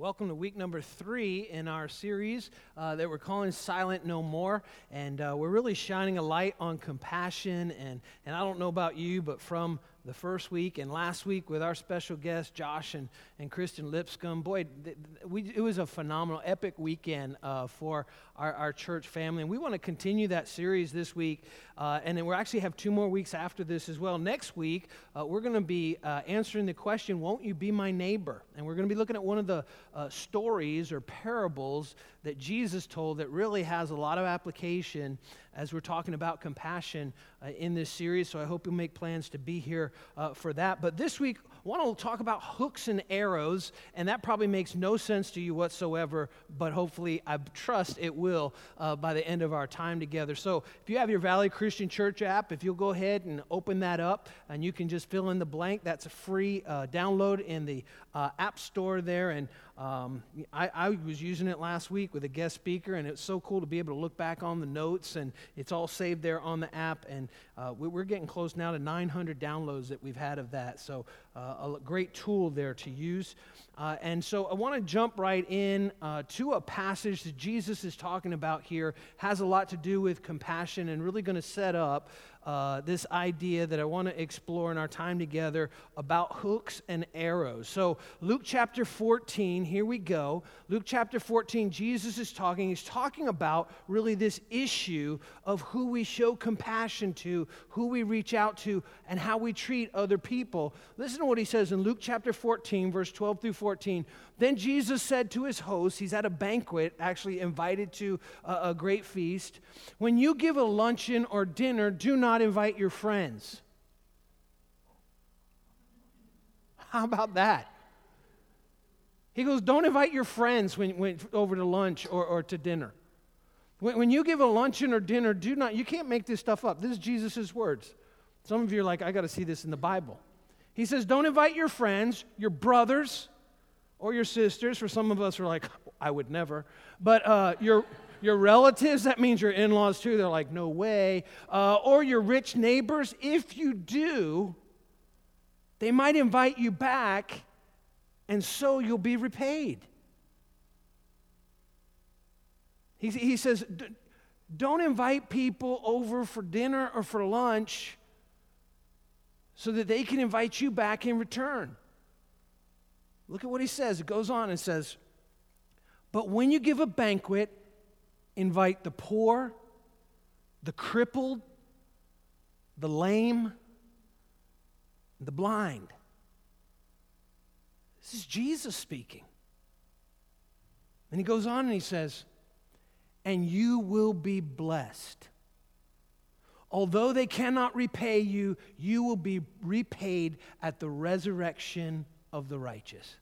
welcome to week number three in our series uh, that we're calling Silent No More. And uh, we're really shining a light on compassion. And, and I don't know about you, but from the first week and last week with our special guests, Josh and, and Kristen Lipscomb. Boy, th- th- we, it was a phenomenal, epic weekend uh, for our, our church family. And we want to continue that series this week. Uh, and then we'll actually have two more weeks after this as well. Next week, uh, we're going to be uh, answering the question, Won't you be my neighbor? And we're going to be looking at one of the uh, stories or parables that Jesus told that really has a lot of application as we're talking about compassion uh, in this series. So I hope you'll make plans to be here uh, for that. But this week, want to talk about hooks and arrows, and that probably makes no sense to you whatsoever, but hopefully I trust it will uh, by the end of our time together. So if you have your Valley Christian Church app, if you'll go ahead and open that up, and you can just fill in the blank, that's a free uh, download in the uh, App Store there. And um, I, I, was using it last week with a guest speaker, and it's so cool to be able to look back on the notes, and it's all saved there on the app. And uh, we, are getting close now to 900 downloads that we've had of that. So, uh, a great tool there to use. Uh, and so, I want to jump right in uh, to a passage that Jesus is talking about here, has a lot to do with compassion, and really going to set up uh, this idea that I want to explore in our time together about hooks and arrows. So, Luke chapter 14, here we go. Luke chapter 14, Jesus is talking. He's talking about really this issue of who we show compassion to, who we reach out to, and how we treat other people. Listen to what he says in Luke chapter 14, verse 12 through 14. Then Jesus said to his host, he's at a banquet, actually invited to a, a great feast. When you give a luncheon or dinner, do not invite your friends. How about that? He goes, Don't invite your friends when, when, over to lunch or, or to dinner. When, when you give a luncheon or dinner, do not, you can't make this stuff up. This is Jesus' words. Some of you are like, I got to see this in the Bible. He says, Don't invite your friends, your brothers, or your sisters. For some of us are like, I would never. But uh, your, your relatives, that means your in laws too. They're like, no way. Uh, or your rich neighbors. If you do, they might invite you back, and so you'll be repaid. He, he says, don't invite people over for dinner or for lunch so that they can invite you back in return. Look at what he says. It goes on and says, But when you give a banquet, invite the poor, the crippled, the lame, the blind. This is Jesus speaking. And he goes on and he says, And you will be blessed. Although they cannot repay you, you will be repaid at the resurrection of the righteous.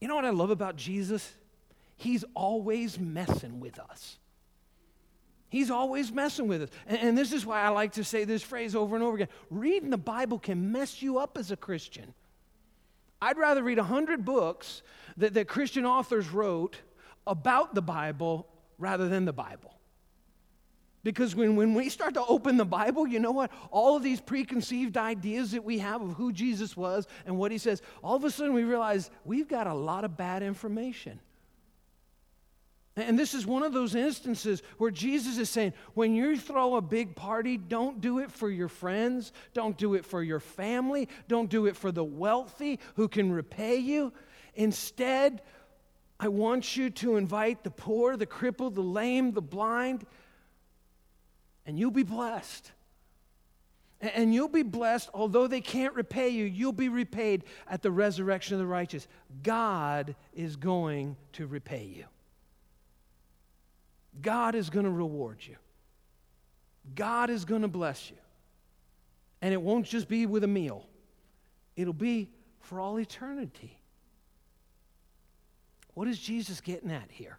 You know what I love about Jesus? He's always messing with us. He's always messing with us. And, and, this is why I like to say this phrase over and over again. Reading the Bible can mess you up as a Christian. I'd rather read 100 books that, that Christian authors wrote about the Bible rather than the Bible. Because when, when we start to open the Bible, you know what? All of these preconceived ideas that we have of who Jesus was and what he says, all of a sudden we realize we've got a lot of bad information. And this is one of those instances where Jesus is saying, when you throw a big party, don't do it for your friends, don't do it for your family, don't do it for the wealthy who can repay you. Instead, I want you to invite the poor, the crippled, the lame, the blind and you'll be blessed. And you'll be blessed, although they can't repay you, you'll be repaid at the resurrection of the righteous. God is going to repay you. God is going to reward you. God is going to bless you. And it won't just be with a meal, it'll be for all eternity. What is Jesus getting at here?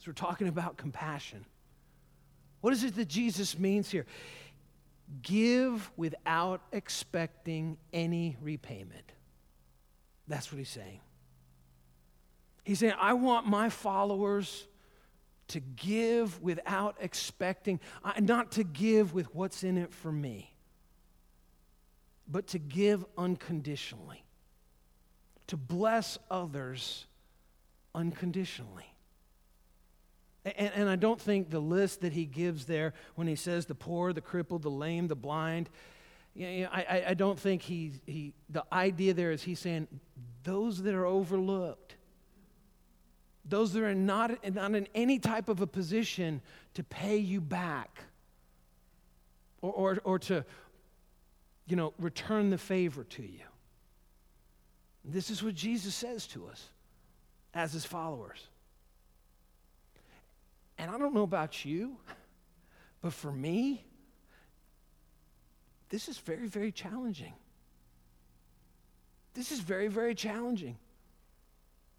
As we're talking about compassion. What is it that Jesus means here? Give without expecting any repayment. That's what he's saying. He's saying, I want my followers to give without expecting, not to give with what's in it for me, but to give unconditionally. to bless others unconditionally. And, and, I don't think the list that he gives there when he says the poor, the crippled, the lame, the blind, you know, I, I don't think he, he, the idea there is he's saying those that are overlooked, those that are not, not in any type of a position to pay you back or, or, or to, you know, return the favor to you. This is what Jesus says to us as his followers. And I don't know about you, but for me, this is very, very challenging. This is very, very challenging.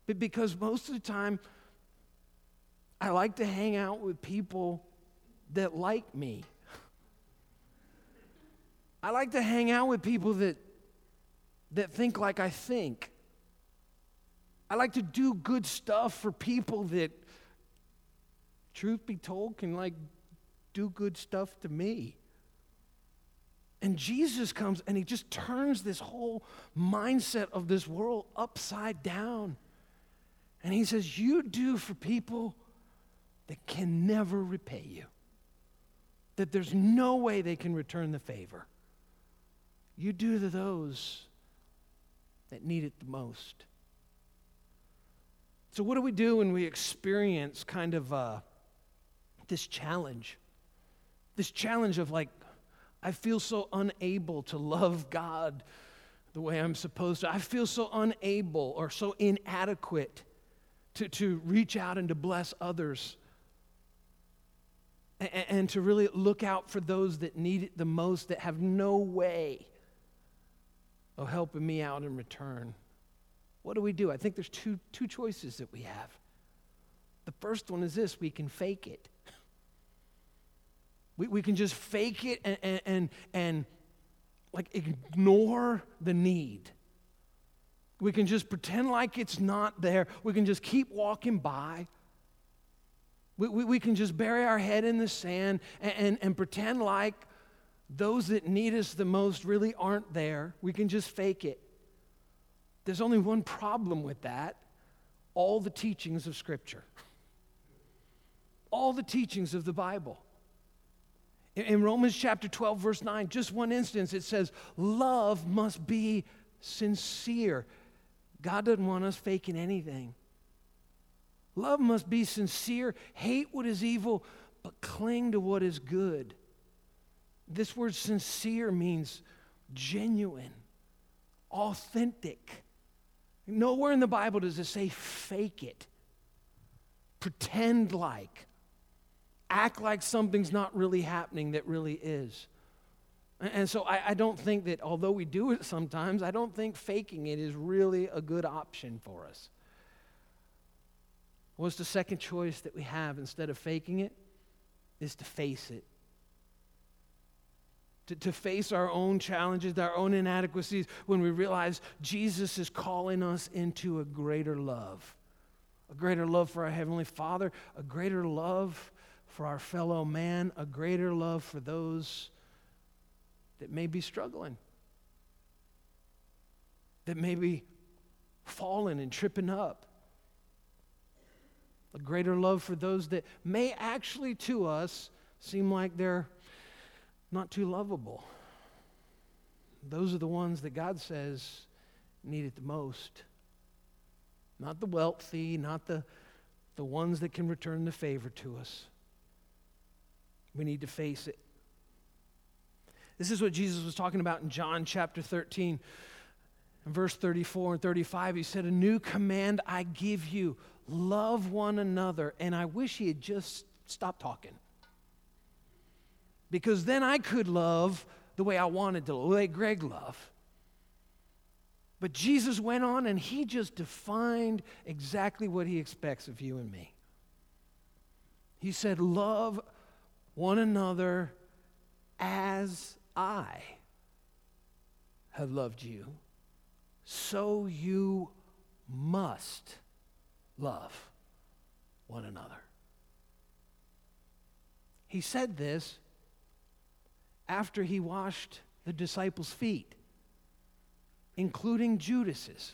But because most of the time, I like to hang out with people that like me. I like to hang out with people that, that think like I think. I like to do good stuff for people that, truth be told, can like do good stuff to me. And Jesus comes and he just turns this whole mindset of this world upside down. And he says, You do for people that can never repay you, that there's no way they can return the favor. You do to those that need it the most. So, what do we do when we experience kind of uh, this challenge? This challenge of like, I feel so unable to love God the way I'm supposed to. I feel so unable or so inadequate to, to reach out and to bless others and, and to really look out for those that need it the most, that have no way of helping me out in return. What do we do? I think there's two, two choices that we have. The first one is this we can fake it. We, we can just fake it and, and, and, and like ignore the need. We can just pretend like it's not there. We can just keep walking by. We, we, we can just bury our head in the sand and, and, and pretend like those that need us the most really aren't there. We can just fake it. There's only one problem with that all the teachings of Scripture, all the teachings of the Bible. In Romans chapter 12, verse 9, just one instance, it says, Love must be sincere. God doesn't want us faking anything. Love must be sincere, hate what is evil, but cling to what is good. This word sincere means genuine, authentic. Nowhere in the Bible does it say fake it, pretend like act like something's not really happening that really is. And so I, I, don't think that, although we do it sometimes, I don't think faking it is really a good option for us. What's the second choice that we have instead of faking it? Is to face it. To, to face our own challenges, our own inadequacies, when we realize Jesus is calling us into a greater love. A greater love for our Heavenly Father, a greater love for our fellow man, a greater love for those that may be struggling, that may be falling and tripping up. A greater love for those that may actually to us seem like they're not too lovable. Those are the ones that God says need it the most. Not the wealthy, not the, the ones that can return the favor to us. We need to face it. This is what Jesus was talking about in John chapter 13. In verse 34 and 35, he said, A new command I give you love one another. And I wish he had just stopped talking. Because then I could love the way I wanted to, the way Greg loved. But Jesus went on and he just defined exactly what he expects of you and me. He said, Love one another as I have loved you, so you must love one another. He said this after he washed the disciples' feet, including Judas's.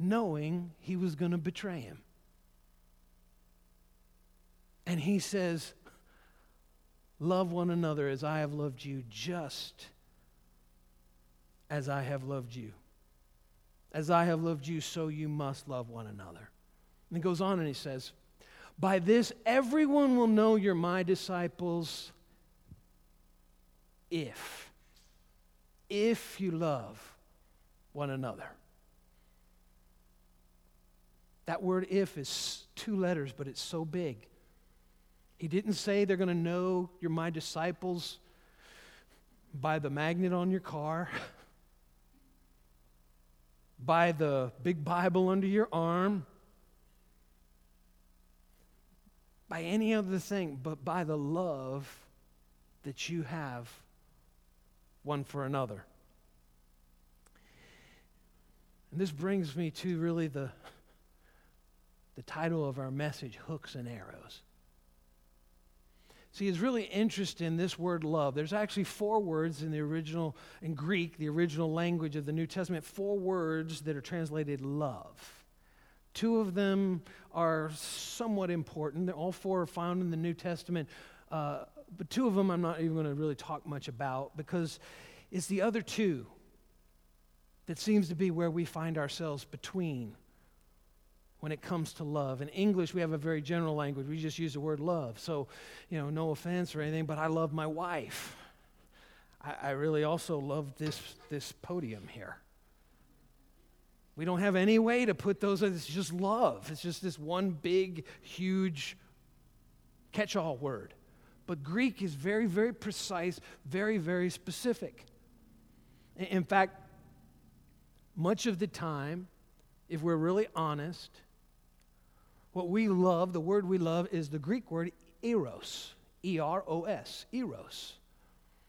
knowing he was going to betray him. And he says, Love one another as I have loved you, just as I have loved you. As I have loved you, so you must love one another. And he goes on and he says, By this everyone will know you're my disciples if, if you love one another. That word if is two letters, but it's so big. He didn't say they're going to know you're my disciples by the magnet on your car, by the big Bible under your arm, by any other thing, but by the love that you have one for another. And this brings me to really the, the title of our message Hooks and Arrows. See, it's really interesting in this word love. There's actually four words in the original, in Greek, the original language of the New Testament, four words that are translated love. Two of them are somewhat important. They're, all four are found in the New Testament, uh, but two of them I'm not even going to really talk much about because it's the other two that seems to be where we find ourselves between when it comes to love. In English, we have a very general language. We just use the word love. So, you know, no offense or anything, but I love my wife. I, I really also love this, this podium here. We don't have any way to put those, it's just love. It's just this one big, huge catch all word. But Greek is very, very precise, very, very specific. In fact, much of the time, if we're really honest, what we love, the word we love, is the Greek word eros, E R O S, eros.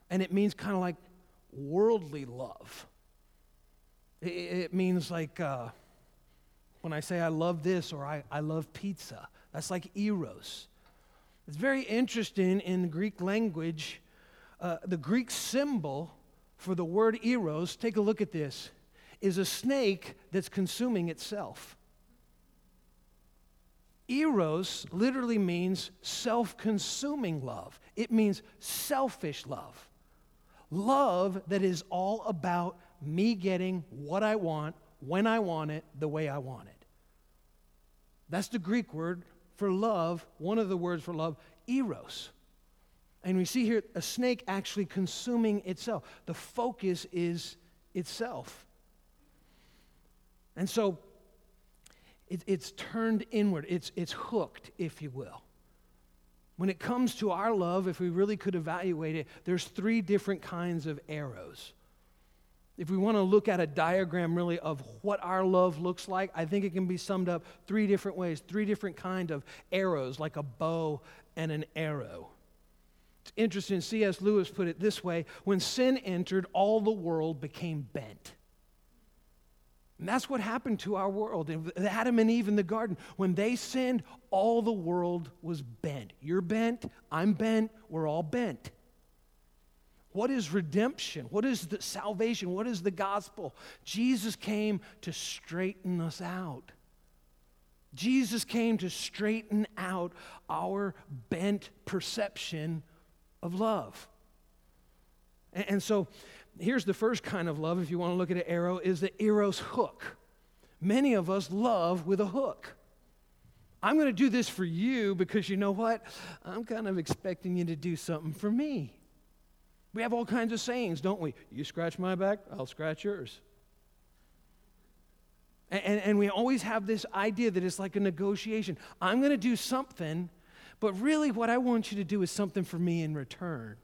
And it means kind of like worldly love. It, it means like uh, when I say I love this or I, I love pizza, that's like eros. It's very interesting in Greek language. Uh, the Greek symbol for the word eros, take a look at this, is a snake that's consuming itself. Eros literally means self consuming love, it means selfish love. Love that is all about me getting what I want, when I want it, the way I want it. That's the Greek word for love, one of the words for love, eros. And we see here a snake actually consuming itself. The focus is itself. And so it, it's turned inward, it's, it's hooked, if you will. When it comes to our love, if we really could evaluate it, there's three different kinds of arrows. If we want to look at a diagram really of what our love looks like, I think it can be summed up three different ways, three different kind of arrows, like a bow and an arrow. It's interesting, C.S. Lewis put it this way when sin entered, all the world became bent. And that's what happened to our world. Adam and Eve in the garden, when they sinned, all the world was bent. You're bent, I'm bent, we're all bent. What is redemption? What is the salvation? What is the gospel? Jesus came to straighten us out. Jesus came to straighten out our bent perception of love. And, and so here's the first kind of love, if you want to look at an arrow, is the eros hook. Many of us love with a hook. I'm going to do this for you because you know what? I'm kind of expecting you to do something for me. We have all kinds of sayings, don't we? You scratch my back, I'll scratch yours. And, and, and we always have this idea that it's like a negotiation. I'm going to do something, but really what I want you to do is something for me in return.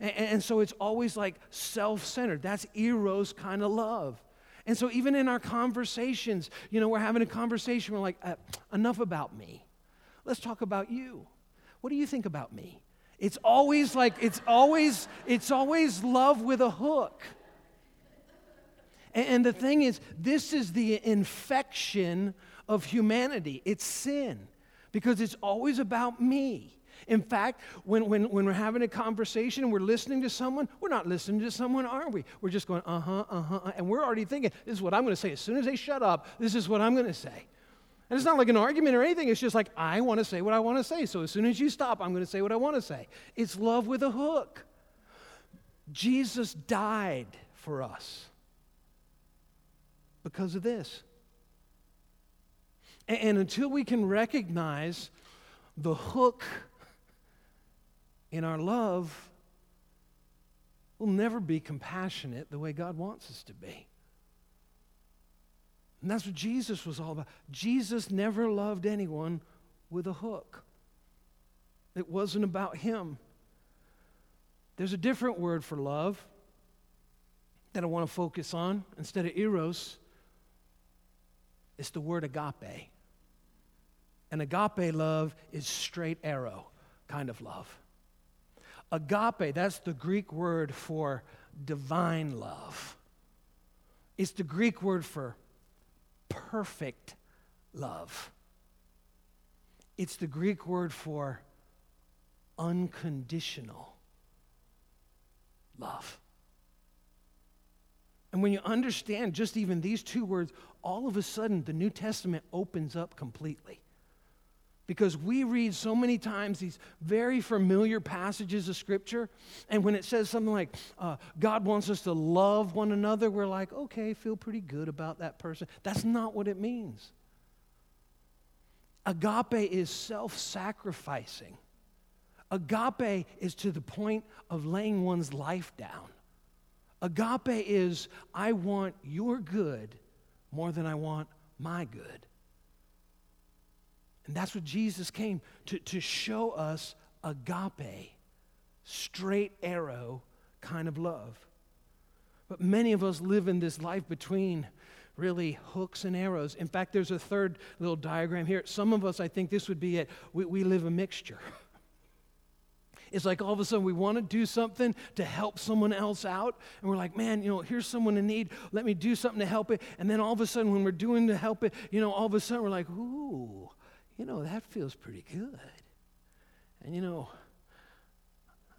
And, and so it's always like self centered. That's Eros kind of love. And so even in our conversations, you know, we're having a conversation, we're like, uh, enough about me. Let's talk about you. What do you think about me? It's always like, it's always, it's always love with a hook. And, and the thing is, this is the infection of humanity. It's sin because it's always about me. In fact, when, when, when we're having a conversation and we're listening to someone, we're not listening to someone, are we? We're just going, uh huh, uh huh. And we're already thinking, this is what I'm going to say. As soon as they shut up, this is what I'm going to say. And it's not like an argument or anything. It's just like, I want to say what I want to say. So as soon as you stop, I'm going to say what I want to say. It's love with a hook. Jesus died for us because of this. And, and until we can recognize the hook in our love, we'll never be compassionate the way God wants us to be. And that's what Jesus was all about. Jesus never loved anyone with a hook, it wasn't about him. There's a different word for love that I want to focus on instead of eros. It's the word agape. And agape love is straight arrow kind of love. Agape, that's the Greek word for divine love. It's the Greek word for perfect love. It's the Greek word for unconditional love. And when you understand just even these two words, all of a sudden the New Testament opens up completely. Because we read so many times these very familiar passages of Scripture, and when it says something like, uh, God wants us to love one another, we're like, okay, feel pretty good about that person. That's not what it means. Agape is self sacrificing, agape is to the point of laying one's life down. Agape is, I want your good more than I want my good. And that's what Jesus came to, to show us agape, straight arrow kind of love. But many of us live in this life between really hooks and arrows. In fact, there's a third little diagram here. Some of us, I think this would be it. We, we live a mixture. It's like all of a sudden we want to do something to help someone else out. And we're like, man, you know, here's someone in need. Let me do something to help it. And then all of a sudden, when we're doing to help it, you know, all of a sudden we're like, ooh, you know, that feels pretty good. And you know,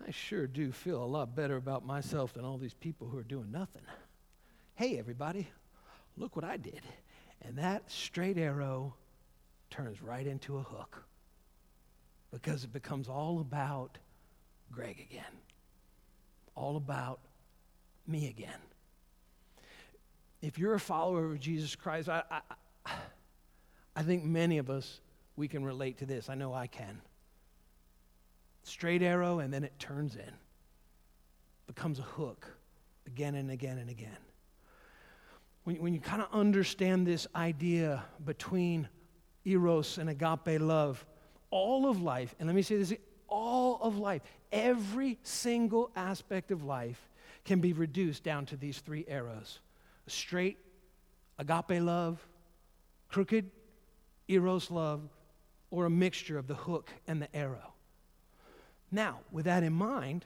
I sure do feel a lot better about myself than all these people who are doing nothing. Hey, everybody, look what I did. And that straight arrow turns right into a hook because it becomes all about Greg again, all about me again. If you're a follower of Jesus Christ, I, I, I think many of us we can relate to this. I know I can. Straight arrow, and then it turns in, becomes a hook again and again and again. When, when you kind of understand this idea between eros and agape love, all of life, and let me say this all of life, every single aspect of life can be reduced down to these three arrows straight agape love, crooked eros love, or a mixture of the hook and the arrow. Now, with that in mind,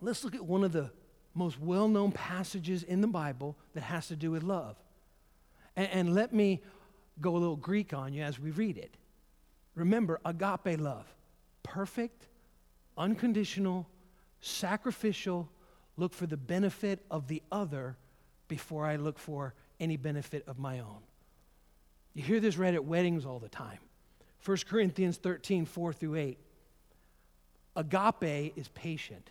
let's look at one of the most well known passages in the Bible that has to do with love. And, and, let me go a little Greek on you as we read it. Remember, agape love perfect, unconditional, sacrificial, look for the benefit of the other before I look for any benefit of my own. You hear this read at weddings all the time. 1 Corinthians 13, 4 through 8. Agape is patient.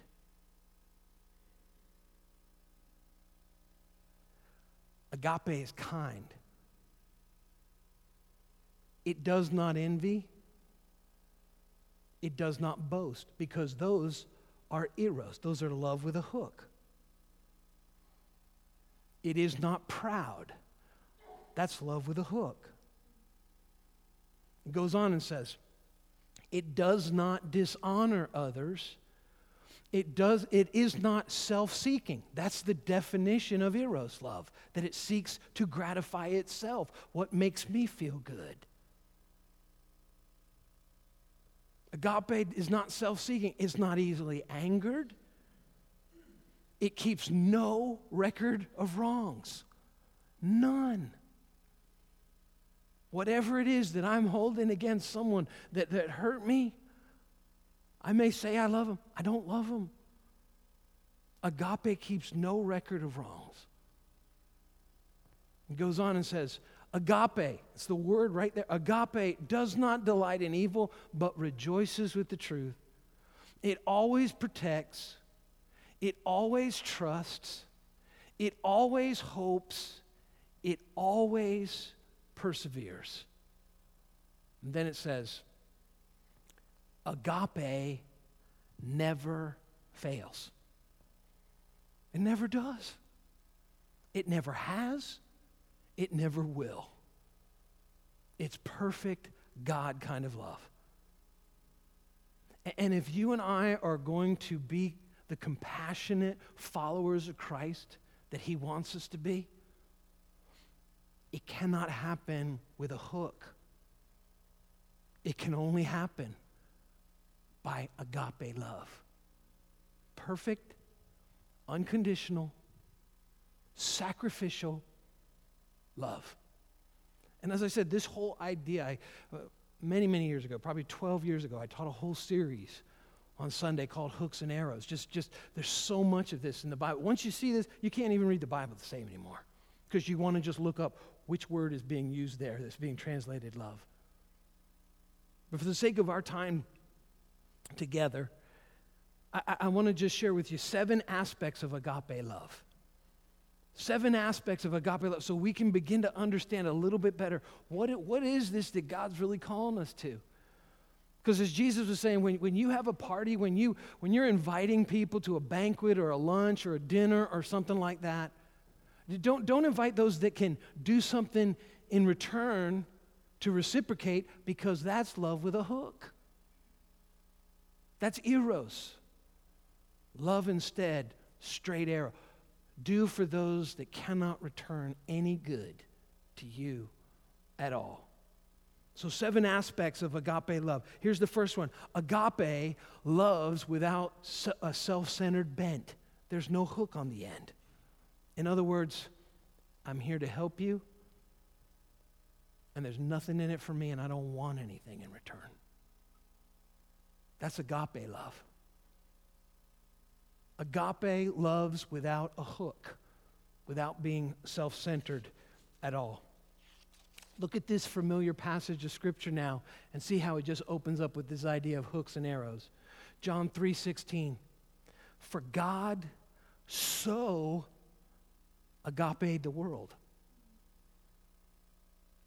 Agape is kind. It does not envy. It does not boast, because those are eros. Those are love with a hook. It is not proud. That's love with a hook. It goes on and says, it does not dishonor others. It does it is not self-seeking. That's the definition of eros love, that it seeks to gratify itself, what makes me feel good. Agape is not self-seeking, it's not easily angered. It keeps no record of wrongs. None. Whatever it is that I'm holding against someone that, that hurt me, I may say I love them, I don't love them. Agape keeps no record of wrongs. He goes on and says, Agape, it's the word right there. Agape does not delight in evil, but rejoices with the truth. It always protects, it always trusts, it always hopes, it always perseveres. And then it says, Agape never fails. It never does. It never has. It never will. It's perfect God kind of love. And if you and I are going to be the compassionate followers of Christ that He wants us to be, it cannot happen with a hook. It can only happen by agape love. Perfect, unconditional, sacrificial love. And as I said, this whole idea, I, uh, many, many years ago, probably 12 years ago, I taught a whole series on Sunday called Hooks and Arrows. Just, just there's so much of this in the Bible. Once you see this, you can't even read the Bible the same anymore because you want to just look up which word is being used there that's being translated love. But for the sake of our time together, I, I want to just share with you seven aspects of agape love. Seven aspects of agape love so we can begin to understand a little bit better what, it, what is this that God's really calling us to. Because as Jesus was saying, when, when you have a party, when, you, when you're inviting people to a banquet or a lunch or a dinner or something like that, don't, don't invite those that can do something in return to reciprocate because that's love with a hook. That's eros. Love instead, straight arrow. Do for those that cannot return any good to you at all. So, seven aspects of agape love. Here's the first one agape loves without a self centered bent, there's no hook on the end. In other words, I'm here to help you, and there's nothing in it for me, and I don't want anything in return. That's agape love. Agape loves without a hook, without being self centered at all. Look at this familiar passage of scripture now and see how it just opens up with this idea of hooks and arrows. John 3:16 For God so agape the world.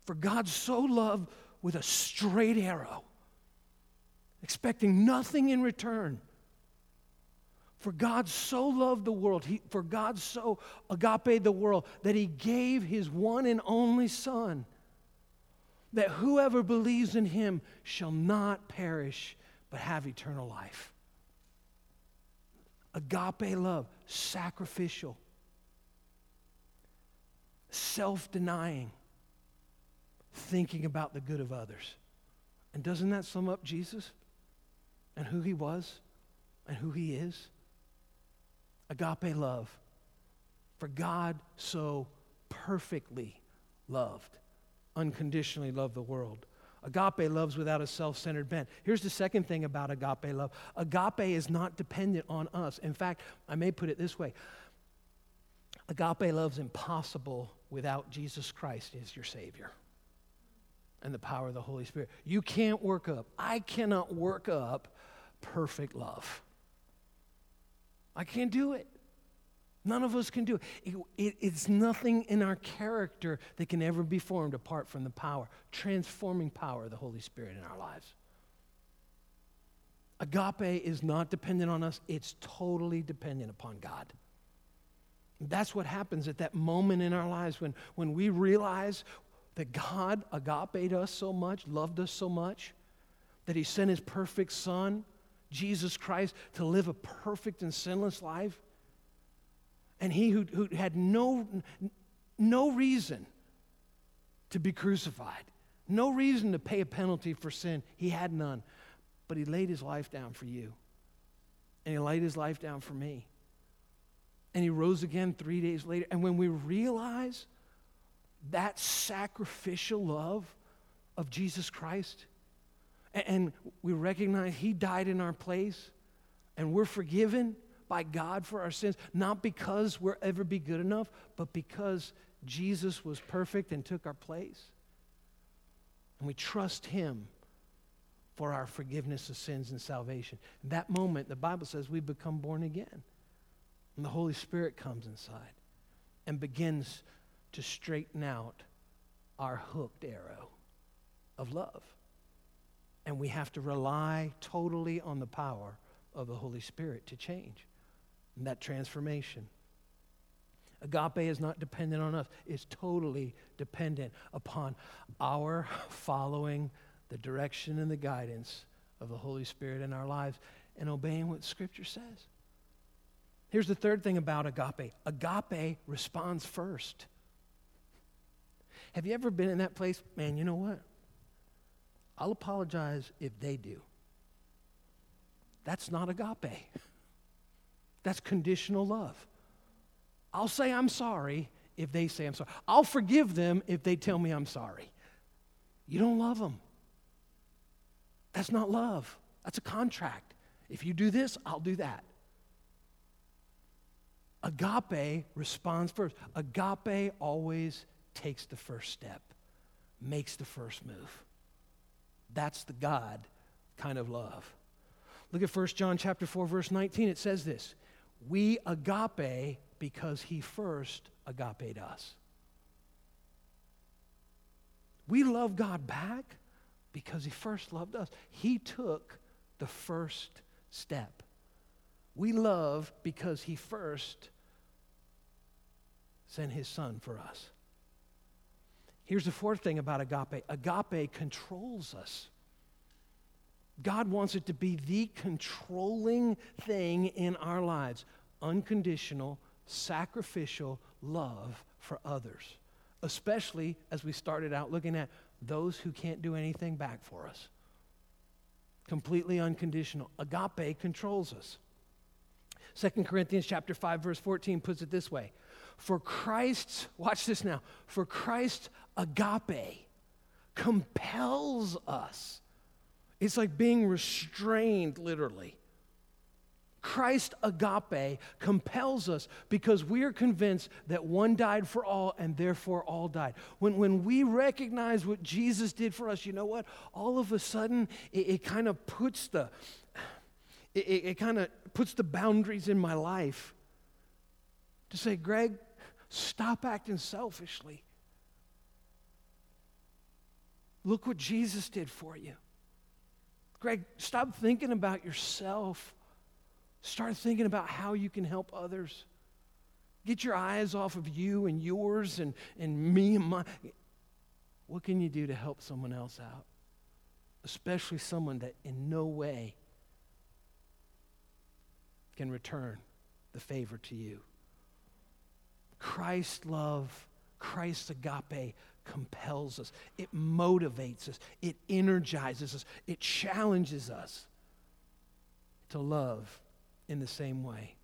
For God so loved with a straight arrow, expecting nothing in return for God so loved the world, he, for God so agape the world, that he gave his one and only Son, that whoever believes in him shall not perish, but have eternal life. Agape love, sacrificial, self denying, thinking about the good of others. And doesn't that sum up Jesus and who he was and who he is? agape love. For God so perfectly loved, unconditionally loved the world. Agape loves without a self centered bent. Here's the second thing about agape love agape is not dependent on us. In fact, I may put it this way agape love's impossible without Jesus Christ as your Savior and the power of the Holy Spirit. You can't work up, I cannot work up perfect love. I can't do it. None of us can do it. It, it. It's nothing in our character that can ever be formed apart from the power, transforming power of the Holy Spirit in our lives. Agape is not dependent on us, it's totally dependent upon God. That's what happens at that moment in our lives when, when we realize that God agape us so much, loved us so much, that He sent His perfect Son Jesus Christ to live a perfect and sinless life. And he who, who had no, no reason to be crucified, no reason to pay a penalty for sin, he had none. But he laid his life down for you. And he laid his life down for me. And he rose again three days later. And when we realize that sacrificial love of Jesus Christ, and we recognize He died in our place and we're forgiven by God for our sins, not because we'll ever be good enough, but because Jesus was perfect and took our place. And we trust Him for our forgiveness of sins and salvation. In that moment, the Bible says we become born again. And the Holy Spirit comes inside and begins to straighten out our hooked arrow of love. And we have to rely totally on the power of the Holy Spirit to change and that transformation. Agape is not dependent on us, it's totally dependent upon our following the direction and the guidance of the Holy Spirit in our lives and obeying what Scripture says. Here's the third thing about agape agape responds first. Have you ever been in that place? Man, you know what? I'll apologize if they do. That's not agape. That's conditional love. I'll say I'm sorry if they say I'm sorry. I'll forgive them if they tell me I'm sorry. You don't love them. That's not love. That's a contract. If you do this, I'll do that. Agape responds first. Agape always takes the first step, makes the first move. That's the God kind of love. Look at 1 John chapter 4 verse 19. It says this, "We agape because he first agaped us." We love God back because he first loved us. He took the first step. We love because he first sent his son for us. Here's the fourth thing about agape agape controls us. God wants it to be the controlling thing in our lives unconditional, sacrificial love for others, especially as we started out looking at those who can't do anything back for us. Completely unconditional. Agape controls us. 2 Corinthians chapter 5 verse 14 puts it this way. For Christ's watch this now. For Christ's agape compels us. It's like being restrained literally Christ agape compels us because we are convinced that one died for all and therefore all died. When, when we recognize what Jesus did for us, you know what? All of a sudden, it, it kind of puts the it, it, it kind of puts the boundaries in my life to say, Greg, stop acting selfishly. Look what Jesus did for you. Greg, stop thinking about yourself. Start thinking about how you can help others. Get your eyes off of you and yours and, and me and my. What can you do to help someone else out? Especially someone that in no way can return the favor to you. Christ's love, Christ's agape compels us, it motivates us, it energizes us, it challenges us to love in the same way.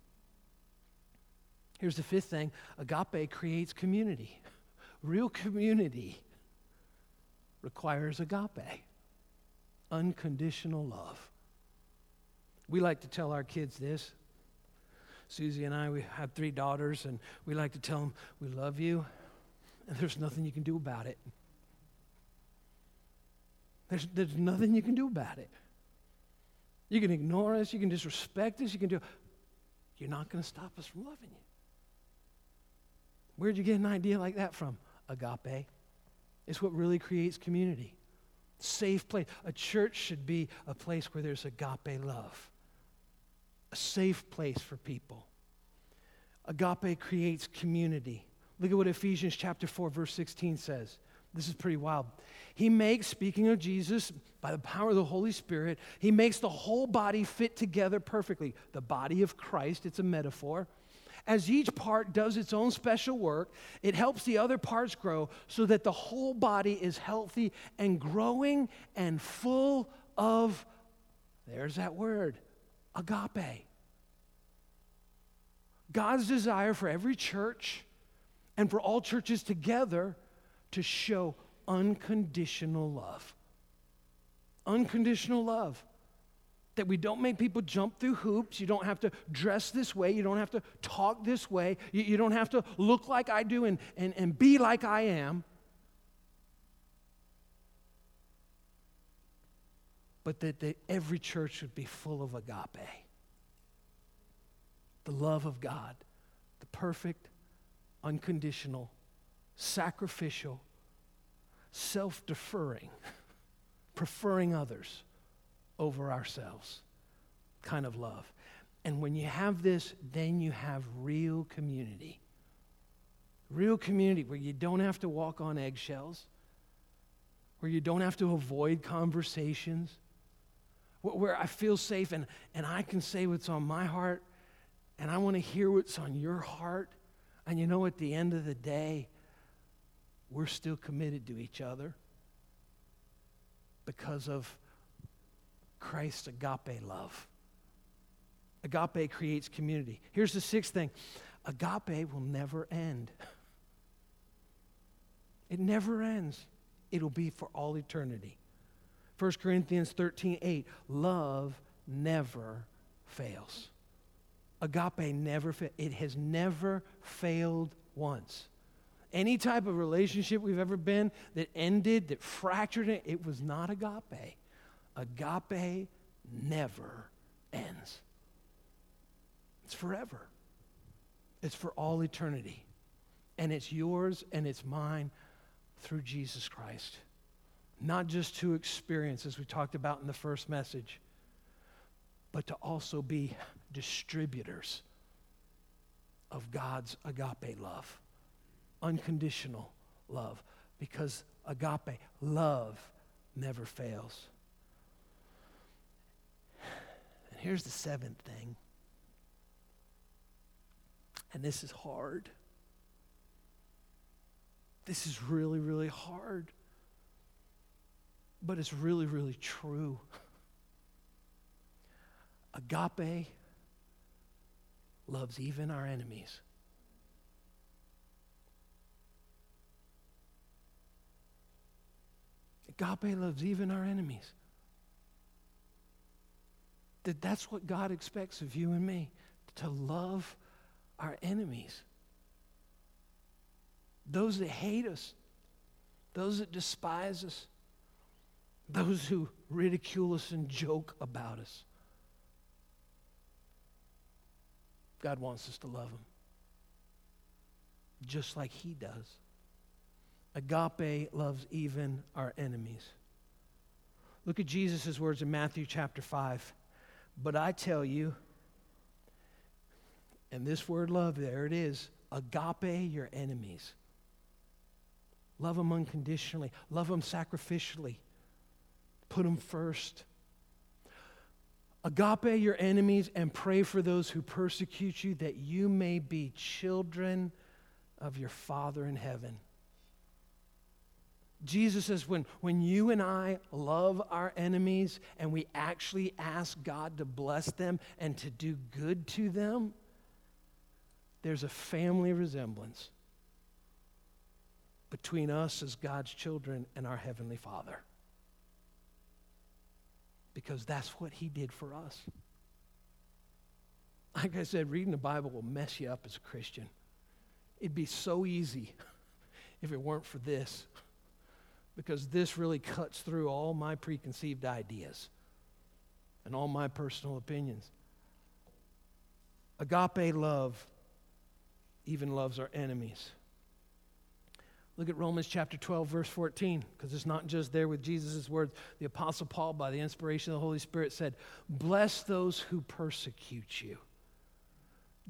Here's the fifth thing agape creates community. Real community requires agape, unconditional love. We like to tell our kids this. Susie and I, we have three daughters, and we like to tell them, We love you, and there's nothing you can do about it. There's, there's nothing you can do about it. You can ignore us, you can disrespect us, you can do. You're not going to stop us from loving you. Where'd you get an idea like that from? Agape. It's what really creates community. Safe place. A church should be a place where there's agape love, a safe place for people. Agape creates community. Look at what Ephesians chapter 4 verse 16 says. This is pretty wild. He makes, speaking of Jesus, by the power of the Holy Spirit, he makes the whole body fit together perfectly. The body of Christ, it's a metaphor. As each part does its own special work, it helps the other parts grow so that the whole body is healthy and growing and full of, there's that word, agape. God's desire for every church and for all churches together to show unconditional love. unconditional love. That we don't make people jump through hoops. You don't have to dress this way. You don't have to talk this way. You, you don't have to look like I do and, and, and be like I am. But that, that every church should be full of agape the love of God, the perfect, unconditional, sacrificial, self deferring, preferring others over ourselves kind of love. And when you have this, then you have real community. Real community where you don't have to walk on eggshells, where you don't have to avoid conversations, where I feel safe and, and I can say what's on my heart and I want to hear what's on your heart. And you know, at the end of the day, we're still committed to each other because of Christ's agape love. Agape creates community. Here's the sixth thing agape will never end. It never ends, it'll be for all eternity. 1 Corinthians 13 8, love never fails. Agape never fails. It has never failed once. Any type of relationship we've ever been that ended, that fractured it, it was not agape. Agape never ends. It's forever. It's for all eternity. And it's yours and it's mine through Jesus Christ not just to experience, as we talked about in the first message, but to also be distributors of God's agape love, unconditional love, because agape love never fails. And here's the seventh thing, and this is hard. This is really, really hard but it's really, really true. Agape loves even our enemies. Agape loves even our enemies. That that's what God expects of you and me to love our enemies. Those that hate us, those that despise us, those who ridicule us and joke about us. God wants us to love them just like He does. Agape loves even our enemies. Look at Jesus' words in Matthew chapter 5. But I tell you, and this word love, there it is agape your enemies. Love them unconditionally, love them sacrificially. Put them first. Agape your enemies and pray for those who persecute you, that you may be children of your Father in heaven. Jesus says, when, when you and I love our enemies and we actually ask God to bless them and to do good to them, there's a family resemblance between us as God's children and our Heavenly Father because that's what he did for us. Like I said, reading the Bible will mess you up as a Christian. It'd be so easy if it weren't for this, because this really cuts through all my preconceived ideas and all my personal opinions. Agape love even loves our enemies. Look at Romans chapter 12, verse 14, because it's not just there with Jesus' words. The Apostle Paul, by the inspiration of the Holy Spirit, said, Bless those who persecute you.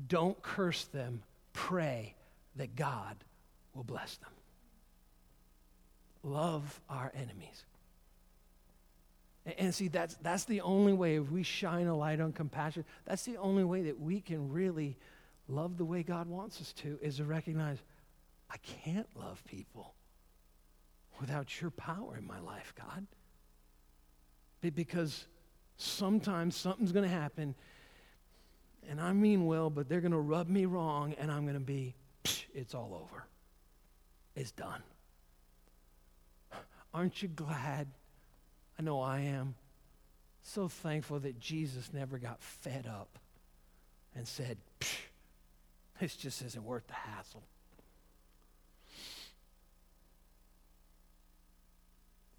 Don't curse them. Pray that God will bless them. Love our enemies. And see, that's, that's the only way, if we shine a light on compassion, that's the only way that we can really love the way God wants us to, is to recognize I can't love people without your power in my life, God. Because sometimes something's going to happen, and I mean well, but they're going to rub me wrong, and I'm going to be, it's all over. It's done. Aren't you glad I know I am. So thankful that Jesus never got fed up and said, this just isn't worth the hassle.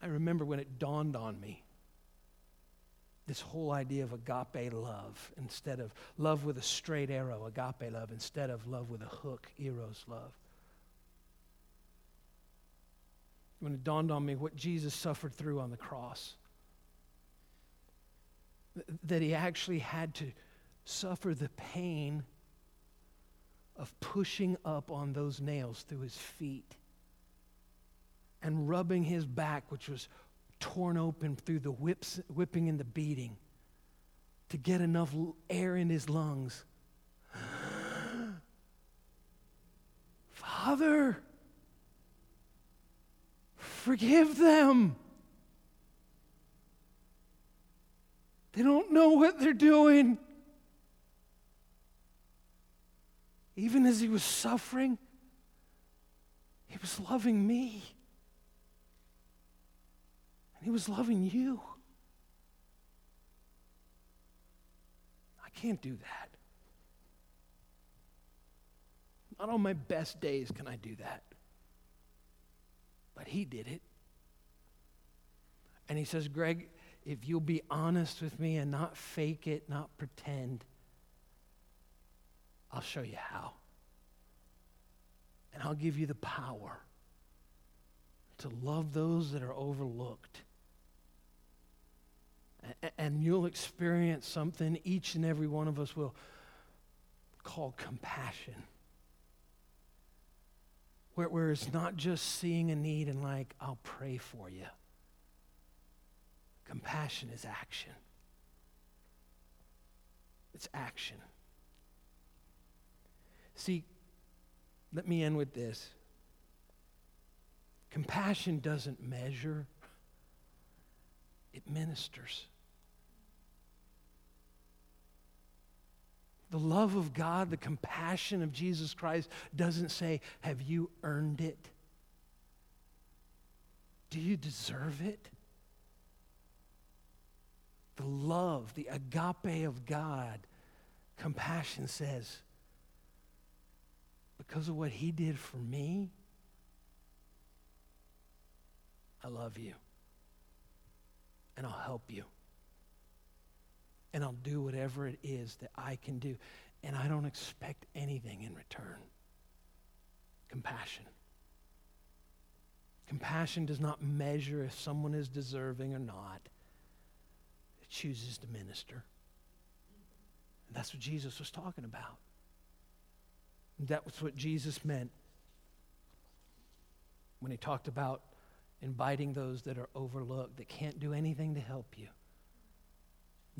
I remember when it dawned on me this whole idea of agape love instead of love with a straight arrow, agape love, instead of love with a hook, eros love. When it dawned on me what Jesus suffered through on the cross, that he actually had to suffer the pain of pushing up on those nails through his feet and rubbing his back, which was torn open through the whips, whipping and the beating, to get enough air in his lungs. Father, forgive them. They don't know what they're doing. Even as he was suffering, he was loving me. And he was loving you. I can't do that. Not on my best days can I do that. But he did it. And he says, Greg, if you'll be honest with me and not fake it, not pretend, I'll show you how. And I'll give you the power to love those that are overlooked and you'll experience something each and every one of us will call compassion. Where, where it's not just seeing a need and like, I'll pray for you. Compassion is action. It's action. See, let me end with this. Compassion doesn't measure, it ministers. The love of God, the compassion of Jesus Christ doesn't say, Have you earned it? Do you deserve it? The love, the agape of God, compassion says, Because of what He did for me, I love you. And I'll help you and I'll do whatever it is that I can do. And I don't expect anything in return. Compassion. Compassion does not measure if someone is deserving or not, it chooses to minister. And that's what Jesus was talking about. That was what Jesus meant when he talked about inviting those that are overlooked, that can't do anything to help you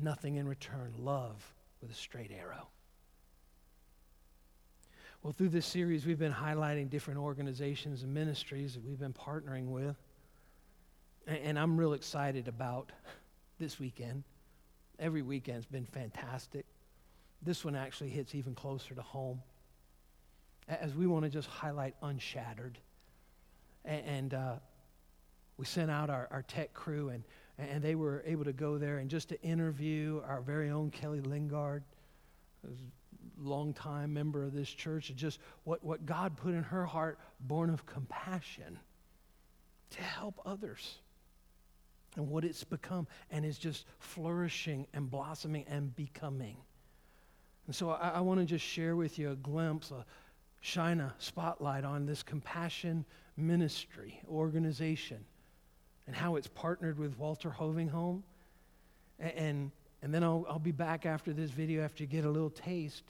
nothing in return, love with a straight arrow. Well, through this series, we've been highlighting different organizations and ministries that we've been partnering with. And, I'm real excited about this weekend. Every weekend's been fantastic. This one actually hits even closer to home. As we want to just highlight Unshattered. And, uh, we sent out our, our tech crew, and and they were able to go there and just to interview our very own Kelly Lingard, longtime member of this church, and just what, what God put in her heart, born of compassion, to help others. And what it's become, and is just flourishing and blossoming and becoming. And so I, I want to just share with you a glimpse, a shine a spotlight on this compassion ministry organization and how it's partnered with Walter Hoving And, and, and then I'll, I'll be back after this video after you get a little taste.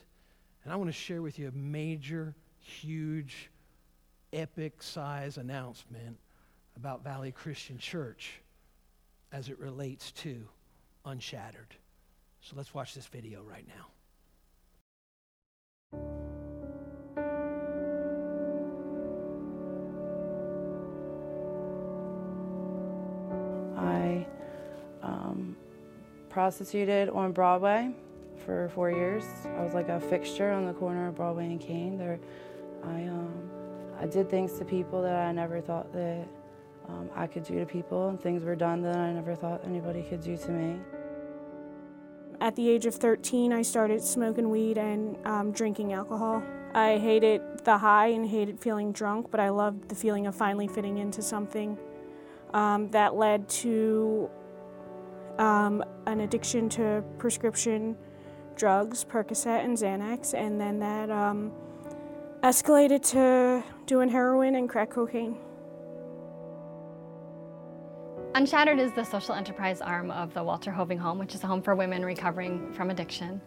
And I want to share with you a major, huge, epic size announcement about Valley Christian Church as it relates to Unshattered. So let's watch this video right now. Prostituted on Broadway for four years. I was like a fixture on the corner of Broadway and Kane. There, I, um, I did things to people that I never thought that um, I could do to people, and things were done that I never thought anybody could do to me. At the age of 13, I started smoking weed and um, drinking alcohol. I hated the high and hated feeling drunk, but I loved the feeling of finally fitting into something. Um, that led to um, an addiction to prescription drugs, Percocet and Xanax, and then that um, escalated to doing heroin and crack cocaine. Unshattered is the social enterprise arm of the Walter Hoving Home, which is a home for women recovering from addiction.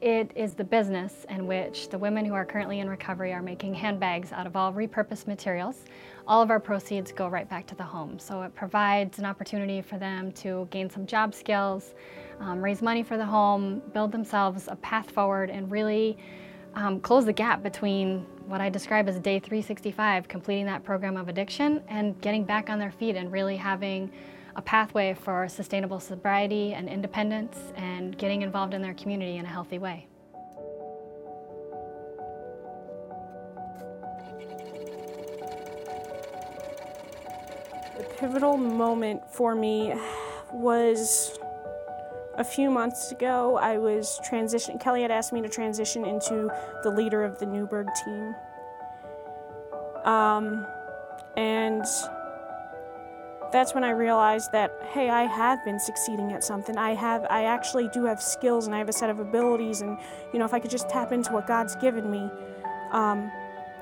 It is the business in which the women who are currently in recovery are making handbags out of all repurposed materials. All of our proceeds go right back to the home. So it provides an opportunity for them to gain some job skills, um, raise money for the home, build themselves a path forward, and really um, close the gap between what I describe as day 365, completing that program of addiction, and getting back on their feet and really having a pathway for sustainable sobriety and independence and getting involved in their community in a healthy way. Pivotal moment for me was a few months ago, I was transitioning. Kelly had asked me to transition into the leader of the Newberg team. Um, and that's when I realized that hey, I have been succeeding at something. I have I actually do have skills and I have a set of abilities and you know if I could just tap into what God's given me. Um,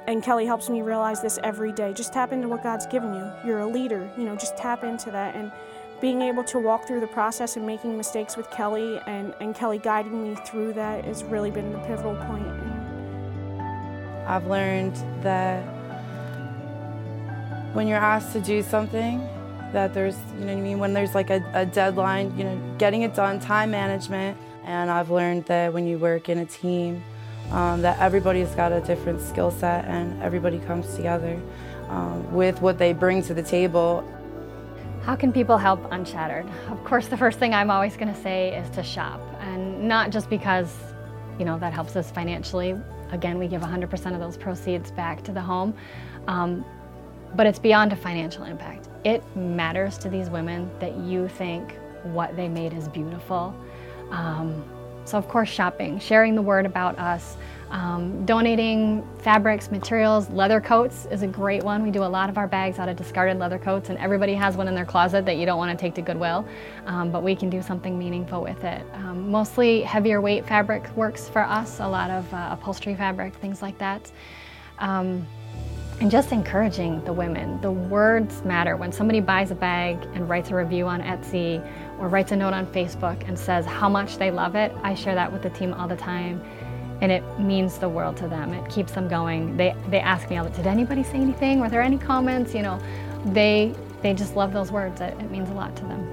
and Kelly helps me realize this every day. Just tap into what God's given you. You're a leader, you know, just tap into that and being able to walk through the process and making mistakes with Kelly and, and Kelly guiding me through that has really been the pivotal point. I've learned that when you're asked to do something, that there's, you know what I mean, when there's like a, a deadline, you know, getting it done, time management. And I've learned that when you work in a team, um, that everybody's got a different skill set and everybody comes together um, with what they bring to the table. How can people help Unshattered? Of course, the first thing I'm always going to say is to shop, and not just because, you know, that helps us financially. Again, we give 100% of those proceeds back to the home, um, but it's beyond a financial impact. It matters to these women that you think what they made is beautiful. Um, so, of course, shopping, sharing the word about us, um, donating fabrics, materials, leather coats is a great one. We do a lot of our bags out of discarded leather coats, and everybody has one in their closet that you don't want to take to Goodwill, um, but we can do something meaningful with it. Um, mostly heavier weight fabric works for us, a lot of uh, upholstery fabric, things like that. Um, and just encouraging the women. The words matter. When somebody buys a bag and writes a review on Etsy or writes a note on Facebook and says how much they love it, I share that with the team all the time. And it means the world to them. It keeps them going. They, they ask me all the did anybody say anything? Were there any comments? You know, they, they just love those words. It, it means a lot to them.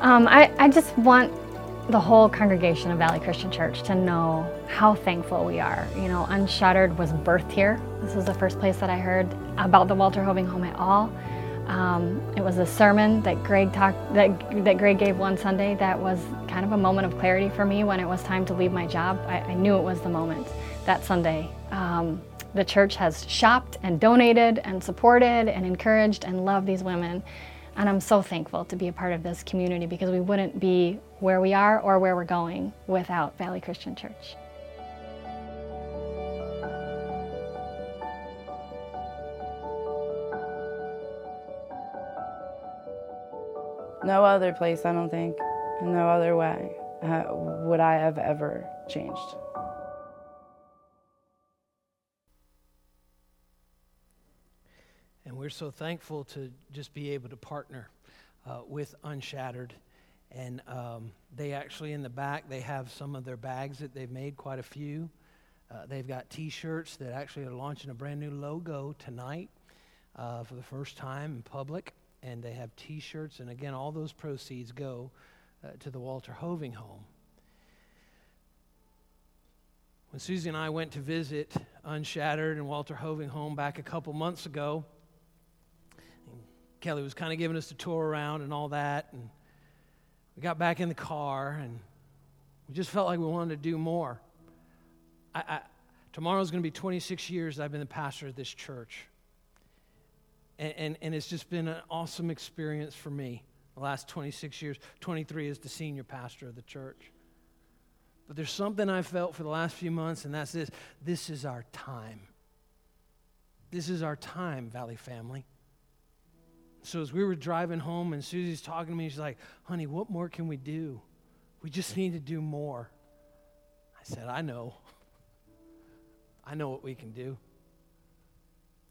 Um, I, I just want the whole congregation of Valley Christian Church to know how thankful we are. You know, Unshattered was birthed here. This was the first place that I heard about the Walter Hoving home at all. Um, it was a sermon that Greg talked that that Greg gave one Sunday that was kind of a moment of clarity for me when it was time to leave my job. I, I knew it was the moment that Sunday. Um, the church has shopped and donated and supported and encouraged and loved these women. And I'm so thankful to be a part of this community because we wouldn't be where we are or where we're going without Valley Christian Church. No other place, I don't think, no other way uh, would I have ever changed. And we're so thankful to just be able to partner uh, with Unshattered. And um, they actually, in the back, they have some of their bags that they've made, quite a few. Uh, they've got t shirts that actually are launching a brand new logo tonight uh, for the first time in public. And they have t shirts. And again, all those proceeds go uh, to the Walter Hoving Home. When Susie and I went to visit Unshattered and Walter Hoving Home back a couple months ago, Kelly was kind of giving us the tour around and all that. And we got back in the car and we just felt like we wanted to do more. I, I, tomorrow's going to be 26 years that I've been the pastor of this church. And, and, and it's just been an awesome experience for me the last 26 years, 23 as the senior pastor of the church. But there's something I felt for the last few months, and that's this this is our time. This is our time, Valley family. So as we were driving home, and Susie's talking to me, she's like, honey, what more can we do? We just need to do more. I said, I know. I know what we can do.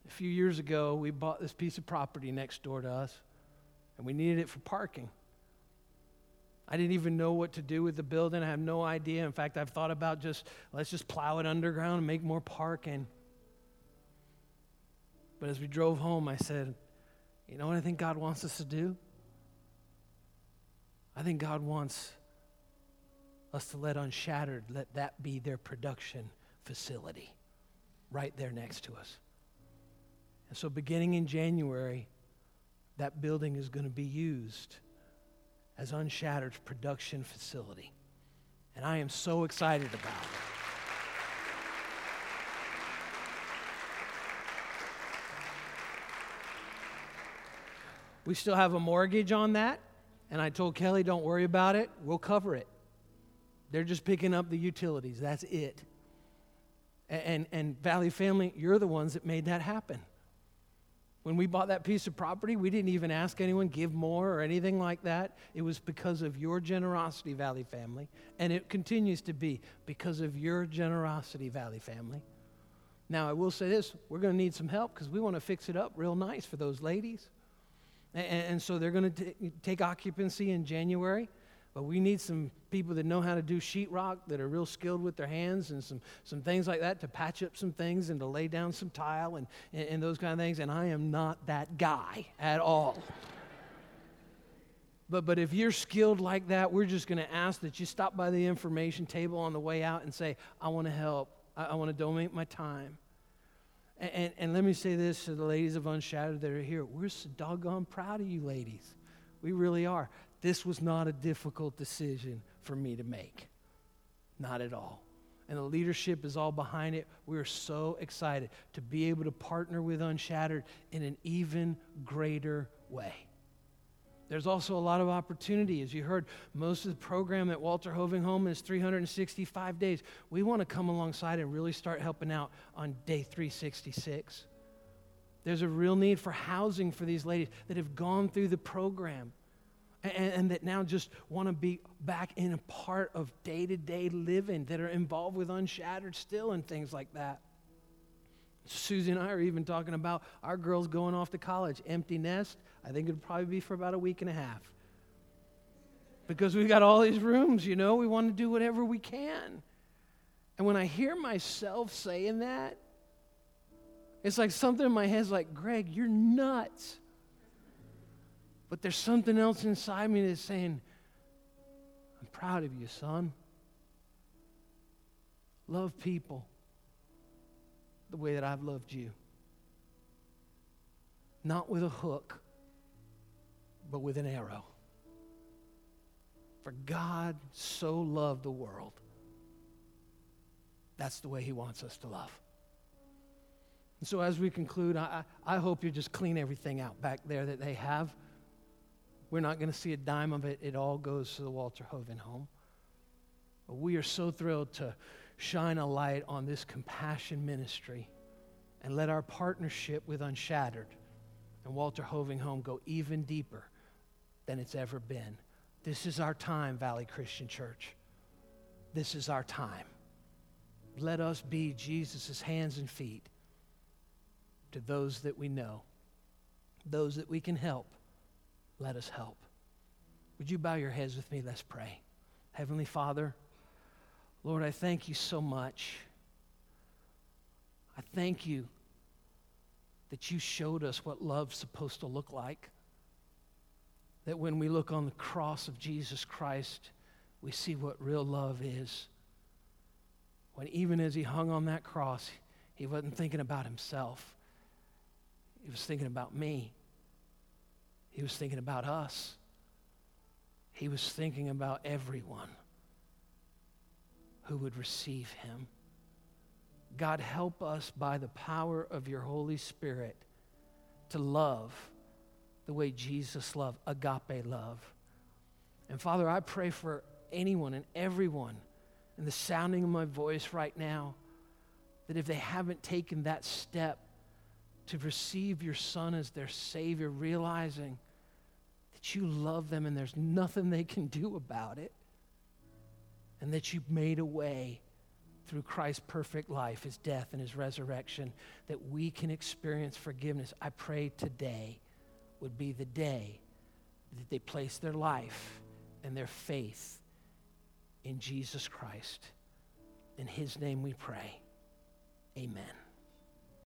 A few years ago, we bought this piece of property next door to us, and we needed it for parking. I didn't even know what to do with the building. I have no idea. In fact, I've thought about just let's just plow it underground and make more parking. But as we drove home, I said, you know what I think God wants us to do? I think God wants us to let Unshattered, let that be their production facility right there next to us. And so, beginning in January, that building is going to be used as Unshattered's production facility. And I am so excited about it. We still have a mortgage on that, and I told Kelly, don't worry about it, we'll cover it. They're just picking up the utilities, that's it. And, and, and Valley Family, you're the ones that made that happen. When we bought that piece of property, we didn't even ask anyone give more or anything like that. It was because of your generosity, Valley family, and it continues to be because of your generosity, Valley family. Now, I will say this we're going to need some help because we want to fix it up real nice for those ladies. And, and so they're going to take occupancy in January. But we need some people that know how to do sheetrock, that are real skilled with their hands, and some, some things like that to patch up some things and to lay down some tile and, and, and those kind of things. And I am not that guy at all. But, but if you're skilled like that, we're just going to ask that you stop by the information table on the way out and say, I want to help. I, I want to donate my time. And, and, and, let me say this to the ladies of Unshattered that are here. We're so doggone proud of you ladies. We really are. This was not a difficult decision for me to make. Not at all. And the leadership is all behind it. We're so excited to be able to partner with Unshattered in an even greater way. There's also a lot of opportunity. As you heard, most of the program at Walter Hoving Home is 365 days. We want to come alongside and really start helping out on day 366. There's a real need for housing for these ladies that have gone through the program and, and that now just want to be back in a part of day to day living that are involved with Unshattered still and things like that. Susie and I are even talking about our girls going off to college, empty nest. I think it'd probably be for about a week and a half. Because we've got all these rooms, you know, we want to do whatever we can. And when I hear myself saying that, it's like something in my head's like, Greg, you're nuts. But there's something else inside me that's saying, I'm proud of you, son. Love people the way that I've loved you. Not with a hook, but with an arrow. For God so loved the world. That's the way He wants us to love. And so, as we conclude, I, I hope you just clean everything out back there that they have. We're not going to see a dime of it. It all goes to the Walter Hoving home. But we are so thrilled to shine a light on this compassion ministry and let our partnership with Unshattered and Walter Hoving Home go even deeper than it's ever been. This is our time, Valley Christian Church. This is our time. Let us be Jesus' hands and feet to those that we know, those that we can help, let us help. Would you bow your heads with me? Let's pray. Heavenly Father, Lord, I thank you so much. I thank you that you showed us what love's supposed to look like. That when we look on the cross of Jesus Christ, we see what real love is. When even as he hung on that cross, he wasn't thinking about himself, he was thinking about me. He was thinking about us. He was thinking about everyone who would receive him. God, help us by the power of your Holy Spirit to love the way Jesus loved, agape love. And Father, I pray for anyone and everyone in the sounding of my voice right now that if they haven't taken that step to receive your Son as their Savior, realizing that you love them and there's nothing they can do about it, and that you've made a way through Christ's perfect life, his death, and his resurrection, that we can experience forgiveness. I pray today would be the day that they place their life and their faith in Jesus Christ. In his name we pray. Amen.